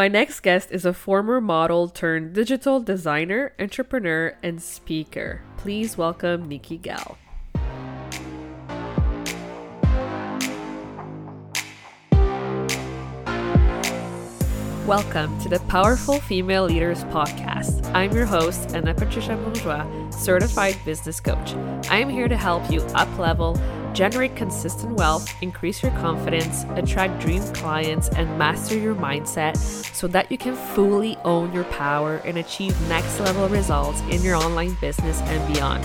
My next guest is a former model turned digital designer, entrepreneur, and speaker. Please welcome Nikki Gal. Welcome to the Powerful Female Leaders Podcast. I'm your host, Anna Patricia Bourgeois, certified business coach. I am here to help you up level, generate consistent wealth, increase your confidence, attract dream clients, and master your mindset so that you can fully own your power and achieve next level results in your online business and beyond.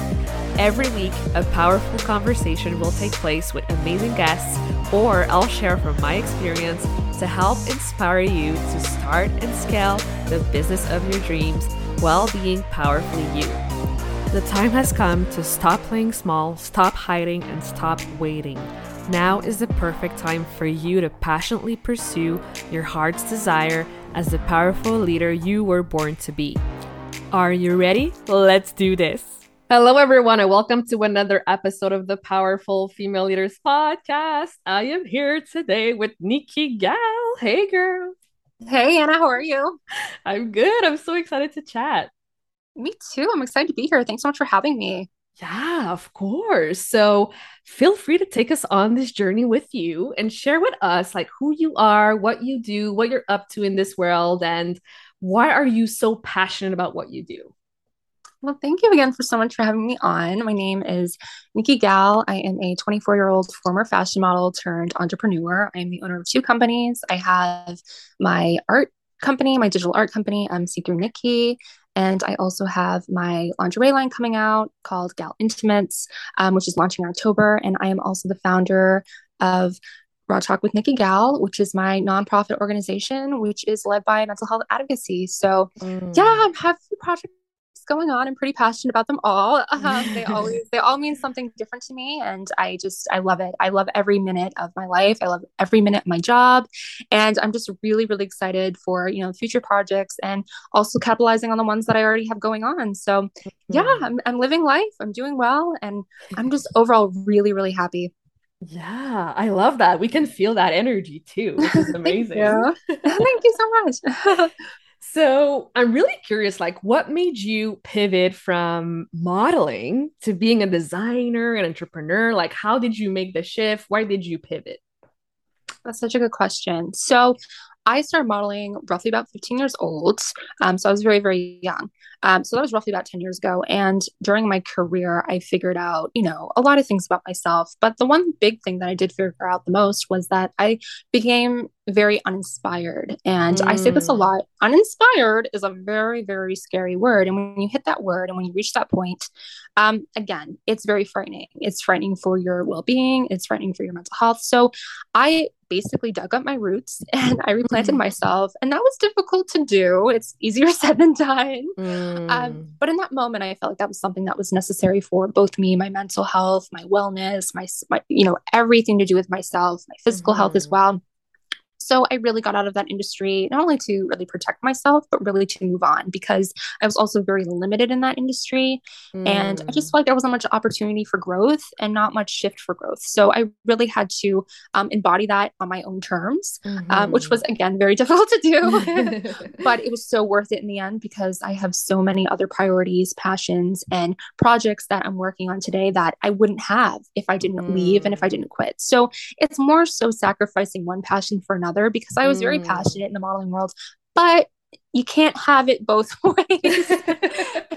Every week, a powerful conversation will take place with amazing guests, or I'll share from my experience to help inspire you to start and scale the business of your dreams while being powerfully you. The time has come to stop playing small, stop hiding, and stop waiting. Now is the perfect time for you to passionately pursue your heart's desire as the powerful leader you were born to be. Are you ready? Let's do this. Hello, everyone, and welcome to another episode of the Powerful Female Leaders Podcast. I am here today with Nikki Gal. Hey, girl. Hey, Anna, how are you? I'm good. I'm so excited to chat. Me too. I'm excited to be here. Thanks so much for having me. Yeah, of course. So feel free to take us on this journey with you and share with us like who you are, what you do, what you're up to in this world, and why are you so passionate about what you do? Well, thank you again for so much for having me on. My name is Nikki Gal. I am a 24 year old former fashion model turned entrepreneur. I am the owner of two companies. I have my art company, my digital art company, um, See Thru Nikki. And I also have my lingerie line coming out called Gal Intimates, um, which is launching in October. And I am also the founder of Raw Talk with Nikki Gal, which is my nonprofit organization, which is led by mental health advocacy. So, mm. yeah, I have a few projects going on. I'm pretty passionate about them all. Um, they always they all mean something different to me, and I just I love it. I love every minute of my life. I love every minute of my job, and I'm just really really excited for you know future projects and also capitalizing on the ones that I already have going on. So yeah, mm-hmm. I'm I'm living life. I'm doing well, and I'm just overall really really happy. Yeah, I love that. We can feel that energy too, which is amazing. Thank you, Thank you so much. So I'm really curious, like, what made you pivot from modeling to being a designer and entrepreneur? Like, how did you make the shift? Why did you pivot? That's such a good question. So I started modeling roughly about 15 years old. Um, so I was very, very young. Um, so that was roughly about 10 years ago. And during my career, I figured out, you know, a lot of things about myself. But the one big thing that I did figure out the most was that I became very uninspired. And mm. I say this a mm. lot uninspired is a very, very scary word. And when you hit that word and when you reach that point, um, again, it's very frightening. It's frightening for your well being, it's frightening for your mental health. So I basically dug up my roots and I replanted mm. myself. And that was difficult to do. It's easier said than done. Mm. Um, but in that moment, I felt like that was something that was necessary for both me, my mental health, my wellness, my, my you know, everything to do with myself, my physical mm-hmm. health as mm-hmm. well. So I really got out of that industry, not only to really protect myself, but really to move on because I was also very limited in that industry. Mm. And I just mm. felt like there wasn't much opportunity for growth and not much shift for growth. So I really had to um, embody that on my own terms, mm-hmm. um, which was, mm-hmm. again, very difficult to do. but it was so worth it in the end because I have so many other priorities, passions, and projects that I'm working on today that I wouldn't have if I didn't mm. leave and if I mm. didn't quit. So it's more so sacrificing one passion for another because I was very mm. passionate in the modeling world, but you can't have it both ways.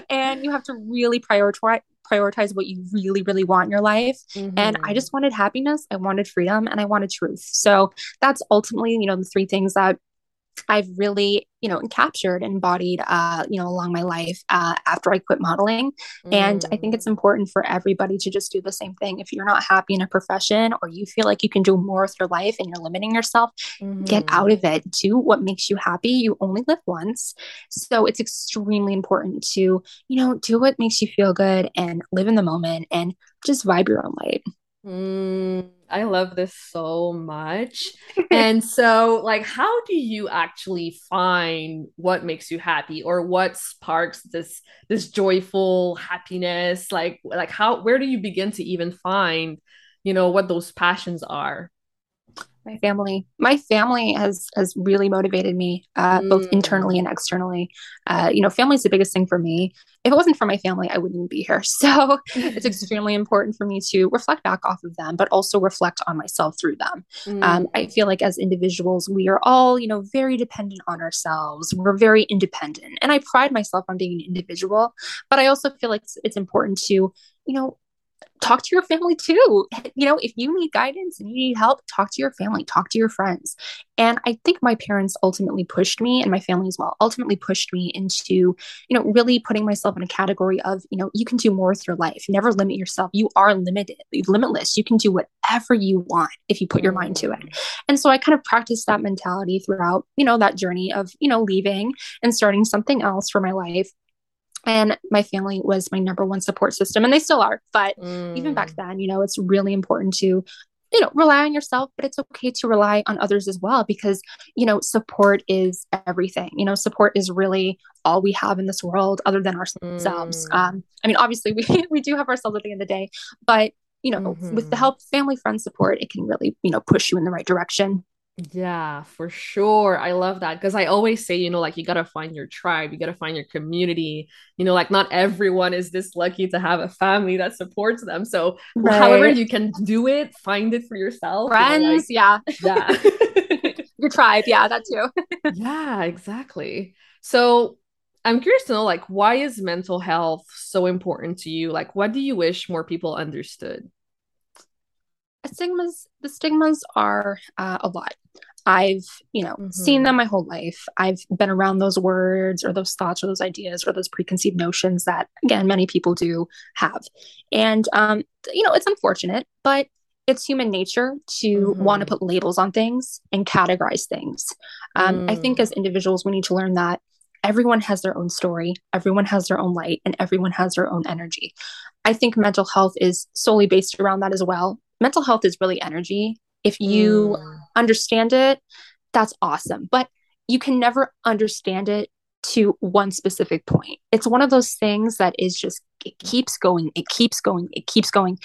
and you have to really prioritize prioritize what you really really want in your life mm-hmm. and i mm-hmm. just wanted happiness i wanted freedom and i wanted truth so that's ultimately you know the three things that I've really, you know, captured and embodied, uh, you know, along my life uh, after I quit modeling. Mm. And I think it's mm. important for everybody to just do the same thing. If you're not happy in a profession or you feel like you can do more with your life and you're limiting yourself, mm-hmm. get out of it. Do what makes you happy. You only live once. So it's extremely important to, you know, do what makes you feel good and live in the moment and just vibe your own light. Mm, I love this so much. and so, like, how do you actually find what makes you happy or what sparks this this joyful happiness? Like, like how where do you begin to even find, you know, what those passions are? My family my family has has really motivated me uh, mm. both internally and externally. Uh, you know family is the biggest thing for me. If it wasn't for my family i wouldn't be here. So it's extremely important for me to reflect back off of them but also reflect on myself through them. Mm. um, i feel like as individuals we are all you know very dependent on ourselves. We're very independent and i pride myself on being an individual but i also feel like it's, it's important to you know talk to your family too. You know, if you need guidance and you need help, talk to your family, talk to your friends. And I think my parents ultimately pushed me and my family as well, ultimately pushed me into, you know, really putting myself in a category of, you know, you can do more with your life. Never limit yourself. You are limited, limitless. You can do whatever you want if you put your mind to it. And so I kind of practiced that mentality throughout, you know, that journey of, you know, leaving and starting something else for my life and my family was my number one support system and they still are but mm. even back mm. then you know it's really important to you know rely on yourself but it's okay to rely on others as well because you know support is everything you know support is really all we have in this world other than ourselves mm. um i mean obviously we we do have ourselves at the end of the day but you know mm-hmm. with the mm-hmm. help family friend support it can really you know push you in the right direction yeah, for sure. I love that because I always say, you know, like you got to find your tribe, you got to find your community. You know, like not everyone is this lucky to have a family that supports them. So, right. however you can do it, find it for yourself. Friends, you know, like, yeah. Yeah. your tribe, yeah, that too. yeah, exactly. So, I'm curious to know like why is mental health so important to you? Like what do you wish more people understood? Stigmas the stigmas are uh, a lot i've you know mm-hmm. seen them my whole life i've been around those words or those thoughts or those ideas or those preconceived notions that again many people do have and um you know it's unfortunate but it's human nature to mm-hmm. want to put labels on things and categorize things um, mm. i think mm. as individuals we need to learn that everyone has their own story everyone has their own light and everyone has their own energy i think mental health is solely based around that as well mental health is really energy. If you mm. understand it, that's awesome. But you can never understand it to one specific point. It's one of those things that is just, it keeps going, it keeps going, it keeps going.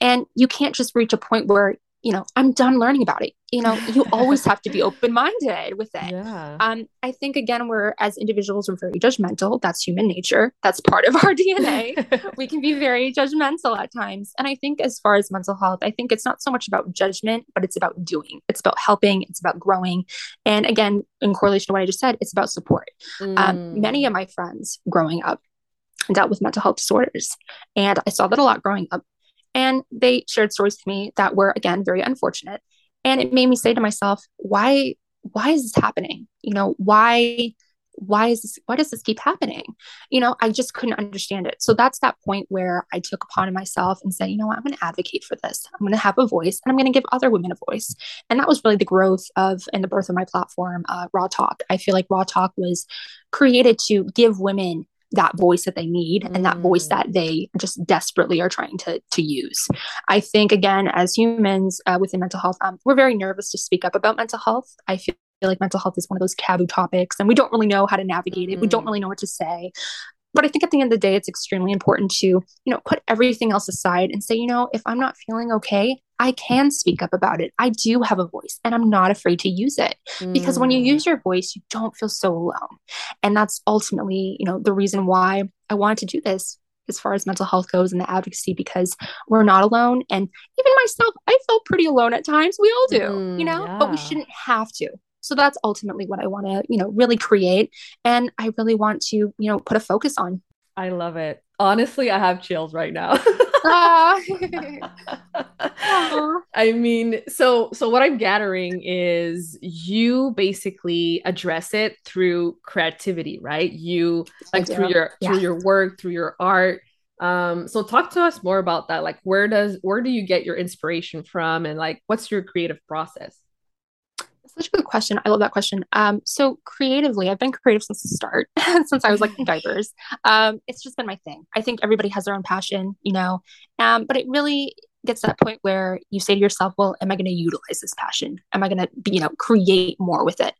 And you can't just reach a point where you know, I'm done learning about it. You know, you always have to be open minded with it. Yeah. Um, I think again, we're as individuals, we're very judgmental. That's human nature. That's part of our DNA. we can be very judgmental at times. And I think as far as mental health, I think it's not so much about judgment, but it's about doing. It's about helping. It's about growing. And again, in correlation to what I just said, it's about support. Mm. Um, many mm. of my friends growing up dealt with mental health disorders. And I saw that a lot growing up. And they shared stories to me that were, again, very unfortunate. And it made me say to myself, why, why is this happening? You know, why, why is this, why does this keep happening? You know, I just couldn't understand it. So that's that point where I took upon myself and said, you know what, I'm going to advocate for this. I'm going to have a voice and I'm going to give other women a voice. And that was really the growth of and the birth of my platform, uh, Raw Talk. I feel like Raw Talk was created to give women that voice that they need mm. and that voice that they just desperately are trying to to use. I think again, as humans uh, within mental health, um, we're very nervous to speak up about mental health. I feel like mental health is one of those taboo topics, and we don't really know how to navigate it. Mm. We don't mm. really know what to say. But I think at the end of the day, it's extremely important to, you know, put everything else aside and say, you know, if I'm not feeling okay, I can speak up about it. I do have a voice and I'm not afraid to use it mm. because when you mm. use your voice, you don't feel so alone. And that's ultimately, you know, the reason why I wanted to do this as far as mental health goes and the advocacy because we're not alone. And even myself, I felt pretty alone at times. We all do, mm, you know, yeah. but we shouldn't have to. So that's ultimately what I want to, you know, really create. And I really want to, you know, put a focus on. I love it. Honestly, I have chills right now. I mean, so so what I'm gathering is you basically address it through creativity, right? You like through your yeah. through your work, through your art. Um, so talk to us more about that. Like where does where do you get your inspiration from and like what's your creative process? Such a good question. I love that question. Um, so creatively, I've been creative since the start, since I was like in diapers. Um, it's just been my thing. I think everybody has their own passion, you know. Um, but it really gets that point where you say to yourself, "Well, am I going to utilize this passion? Am I going to, you know, create more with it?"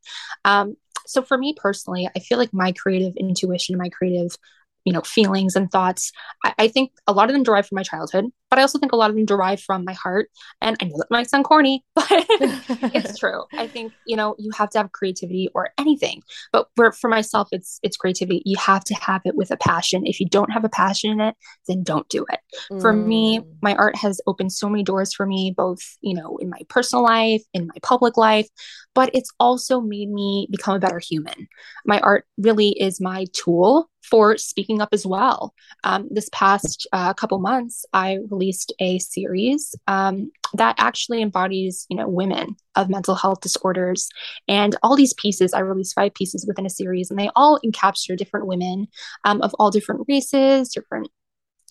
Um, so for me personally, I feel like my creative intuition, my creative you know, feelings and thoughts, I, I think a lot of them derive from my childhood, but I also think a lot of them derive from my heart. And I know that might sound corny, but it's true. I think, you know, you have to have creativity or anything. But for, for myself, it's it's creativity. You have to have it with a passion. If you don't have a passion in it, then don't do it. Mm. For me, mm. my art has opened so many doors for me, both, you know, in my personal life, in my public life, but it's also made me become a better human. My art really is my tool for speaking up as well. Um, this past uh, couple months, I released a series um, that actually embodies, you know, women of mental health disorders, and all these pieces. I released five pieces within a series, and they all encapture different women um, of all different races, different,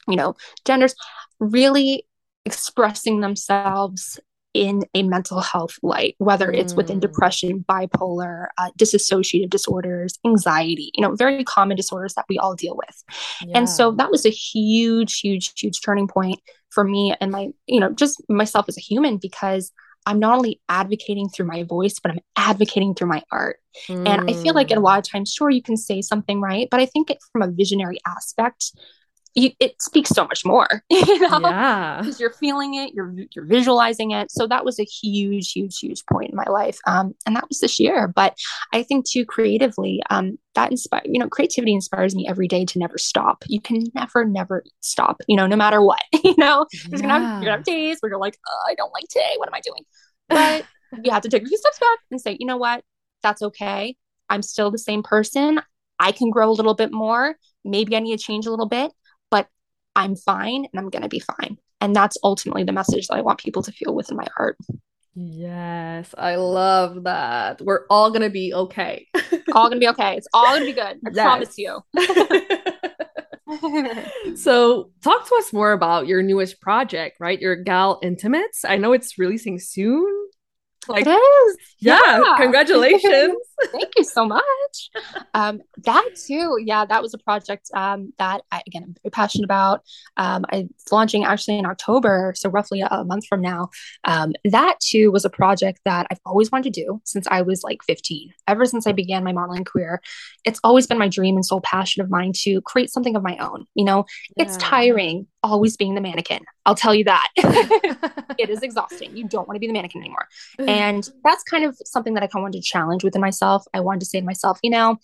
you know, genders, really expressing themselves in a mental health light, whether it's within mm. depression, bipolar, uh, dissociative disorders, anxiety, you know, very common disorders that we all deal with. Yeah. And so that was a huge, huge, huge turning point for me and my, you know, just myself as a human because I'm not only advocating through my voice, but I'm advocating through my art. Mm. And I feel like a lot of times, sure, you can say something right, but I think it, from a visionary aspect, you, it speaks so much more you know? Yeah. Because you're feeling it you're you're visualizing it. So that was a huge huge huge point in my life um and that was this year. But i think too creatively um that inspire you know creativity inspires me every day to never stop. You can never never stop you know no matter what you know? Yeah. there's gonna have, you're gonna have days where you're like oh, i don't like today. What am i doing? But you have to take a few steps back and say you know what? That's okay. I'm still the same person. I can grow a little bit more. Maybe i need to change a little bit I'm fine and I'm going to be fine. And that's ultimately the message that I want people to feel within my art. Yes, I love that. We're all going to be okay. all going to be okay. It's all going to be good. I yes. promise you. so, talk to us more about your newest project, right? Your Gal Intimates. I know it's releasing soon. Like, it is. Yeah. yeah. Congratulations. Thank you so much. Um, that too. Yeah, that was a project um, that I, again, I'm very passionate about. Um, I, it's launching actually in October, so roughly a, a month from now. Um, that too was a project that I've always wanted to do since I was like 15. Ever since I began my modeling career, it's always been my dream and sole passion of mine to create something of my own. You know, yeah. it's tiring always being the mannequin. I'll tell you that. it is exhausting. You don't want to be the mannequin anymore. And that's kind of something that I kind of wanted to challenge within myself. I wanted to say to myself, you know,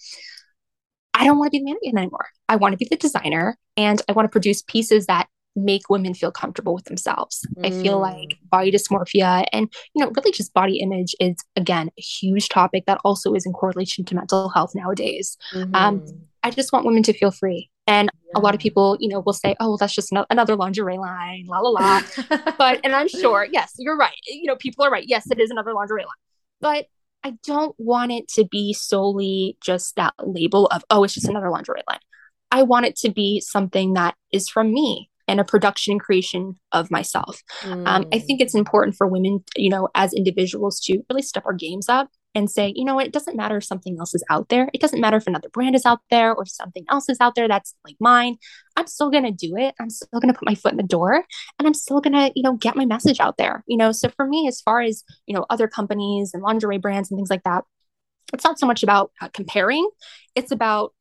I don't want to be the mannequin anymore. I want to be the designer and I want to produce pieces that make women feel comfortable with themselves. Mm. I feel like mm. body dysmorphia and you know really just body image is again a huge topic that also is in correlation to mental health nowadays. Mm-hmm. Um, I just want women to feel free. And a lot of people, you know, will say, "Oh, well, that's just no- another lingerie line, la la la." but and I'm sure, yes, you're right. You know, people are right. Yes, it is another lingerie line. But I don't want it to be solely just that label of, "Oh, it's just another lingerie line." I want it to be something that is from me and a production and creation of myself. Mm. Um, I think it's important for women, you know, as individuals to really step our games up and say, you know what, it doesn't matter if something else is out there. It doesn't matter if another brand is out there or something else is out there that's like mine. I'm still going to do it. I'm still going to put my foot in the door and I'm still going to, you know, get my message out there. You know, so for me, as far as, you know, other companies and lingerie brands and things like that, it's not so much about uh, comparing, it's about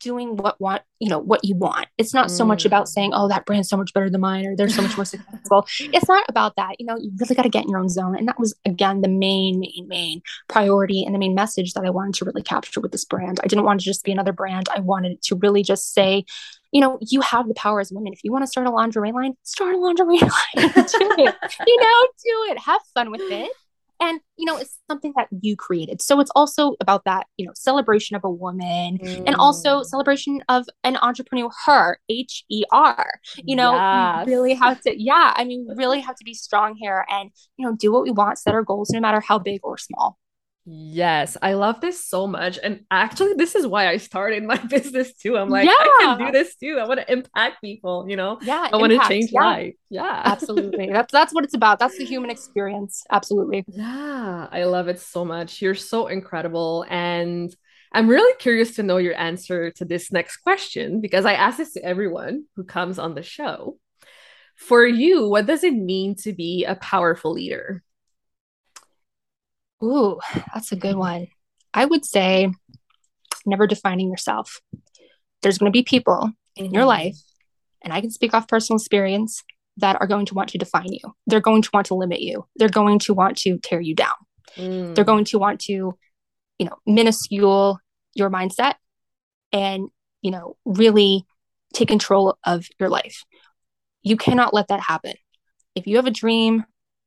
doing what want you know what you want it's not so much about mm. saying oh that brand's so much better than mine or they're so much more successful it's not about that you know you really got to get in your own zone and that was again the main main main priority and the main message that i wanted to really capture with this brand i didn't want to just be another brand i wanted to really just say you know, you have the power as women. If you want to start a lingerie line, start a lingerie line. do it. You know, do it. Have fun with it and you know it's something that you created so it's also about that you know celebration of a woman mm. and also mm. celebration of an entrepreneur her h-e-r you know yes. we really have to yeah i mean really have to be strong here and you know do what we want set our goals no matter how big or small Yes, I love this so much. And actually, this is why I started my business too. I'm like, yeah. I can do this too. I want to impact people, you know? Yeah. I want to change yeah. life. Yeah. Absolutely. That's that's what it's about. That's the human experience. Absolutely. Yeah. I love it so much. You're so incredible. And I'm really curious to know your answer to this next question because I ask this to everyone who comes on the show. For you, what does it mean to be a powerful leader? Ooh, that's a good one. I would say never defining yourself. There's going to be people in your life, and I can speak off personal experience, that are going to want to define you. They're going to want to limit you. They're going to want to tear you down. Mm. They're going to want to, you know, minuscule your mindset and, you know, really take control of your life. You cannot let that happen. If you have a dream,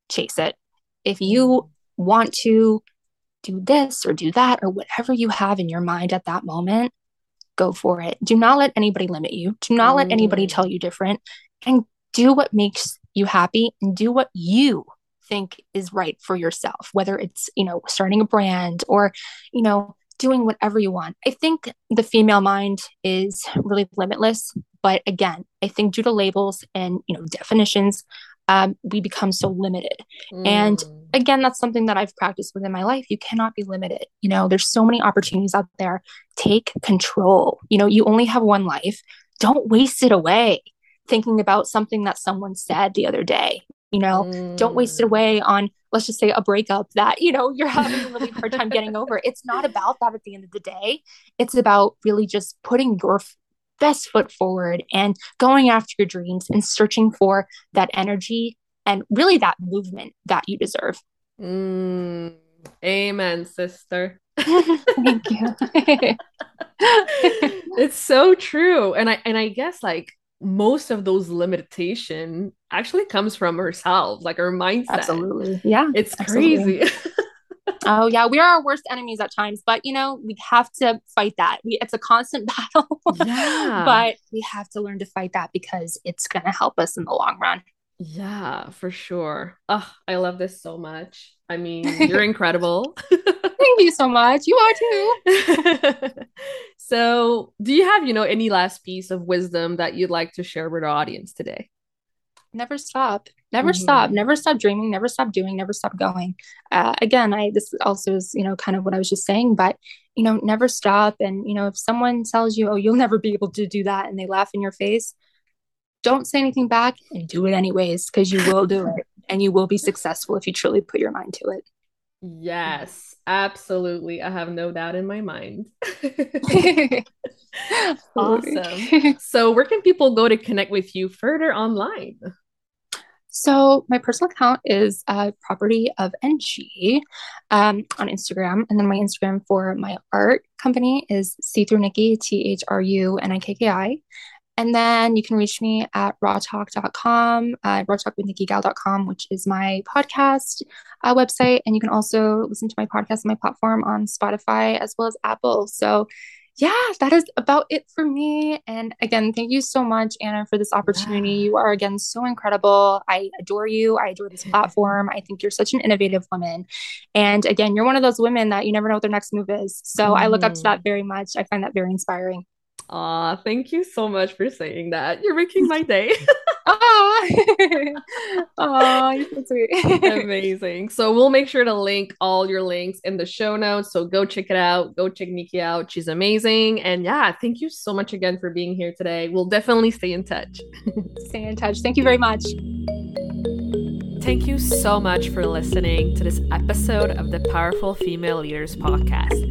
chase it. If you want to do this or do that or whatever you have in your mind at that moment, go for it. Do not let anybody limit you. Do not mm. let anybody tell you different and do what makes you happy and do what you think is right for yourself, whether it's, you know, starting a brand or, you know, doing whatever you want. I think the female mind is really limitless. But again, I think due to labels and, you know, definitions, um, we become so limited. Mm. And again, that's something that I've practiced within my life. You cannot be limited. You know, there's so many opportunities out there. Take control. You know, you only have one life. Don't waste it away thinking about something that someone said the other day. You know, mm. don't waste it mm. away on, let's just say, a breakup that, you know, you're having a really hard time getting over. It's not about that at the end of the day. It's about really just putting your best foot forward and going after your dreams and searching for that energy and really that movement that you deserve. Mm. Amen, sister. Thank you. it's so true. And I and I guess like most of those limitation actually comes from herself, like her mindset. Absolutely. Yeah. It's absolutely. crazy. oh yeah, we are our worst enemies at times, but you know, we have to fight that. We, it's a constant battle. Yeah. but we have to learn to fight that because it's going to help us in the long run. Yeah, for sure. Oh, I love this so much. I mean, you're incredible. Thank you so much. You are too. so, do you have, you know, any last piece of wisdom that you'd like to share with our audience today? Never stop. Never mm-hmm. stop. Never stop dreaming. Never stop doing. Never stop going. Uh, again, I this also is you know kind of what I was just saying, but you know, never stop. And you know, if someone tells you, "Oh, you'll never be able to do that," and they laugh in your face, don't say anything back and do it anyways because you will do it and you will be successful if you truly put your mind to it. Yes, absolutely. I have no doubt in my mind. awesome. So, where can people go to connect with you further online? So my personal account is uh, property of NG um, on Instagram, and then my Instagram for my art company is See Thru Nikki T H R U N I K K I, and then you can reach me at rawtalk.com, uh, rawtalkwithnikkigal.com, which is my podcast uh, website. And you can also listen to my podcast on my platform on Spotify as well as Apple. So, yeah, that is about it for me. And again, thank you so much, Anna, for this opportunity. You are, again, so incredible. I adore you. I adore this platform. I think you're such an innovative woman. And again, you're one of those women that you never know what their next move is. So mm. I look up to that mm. very much. I find that very inspiring. Aw, thank you so much for saying that. You're making my day. Aw, Aw, you're so sweet. Amazing. So we'll make sure to link all your links in the show notes. So go check it out. Go check Nikki out. She's amazing. And yeah, thank you so much again for being here today. We'll definitely stay in touch. stay in touch. Thank you very much. Thank you so much for listening to this episode of the Powerful Female Leaders podcast.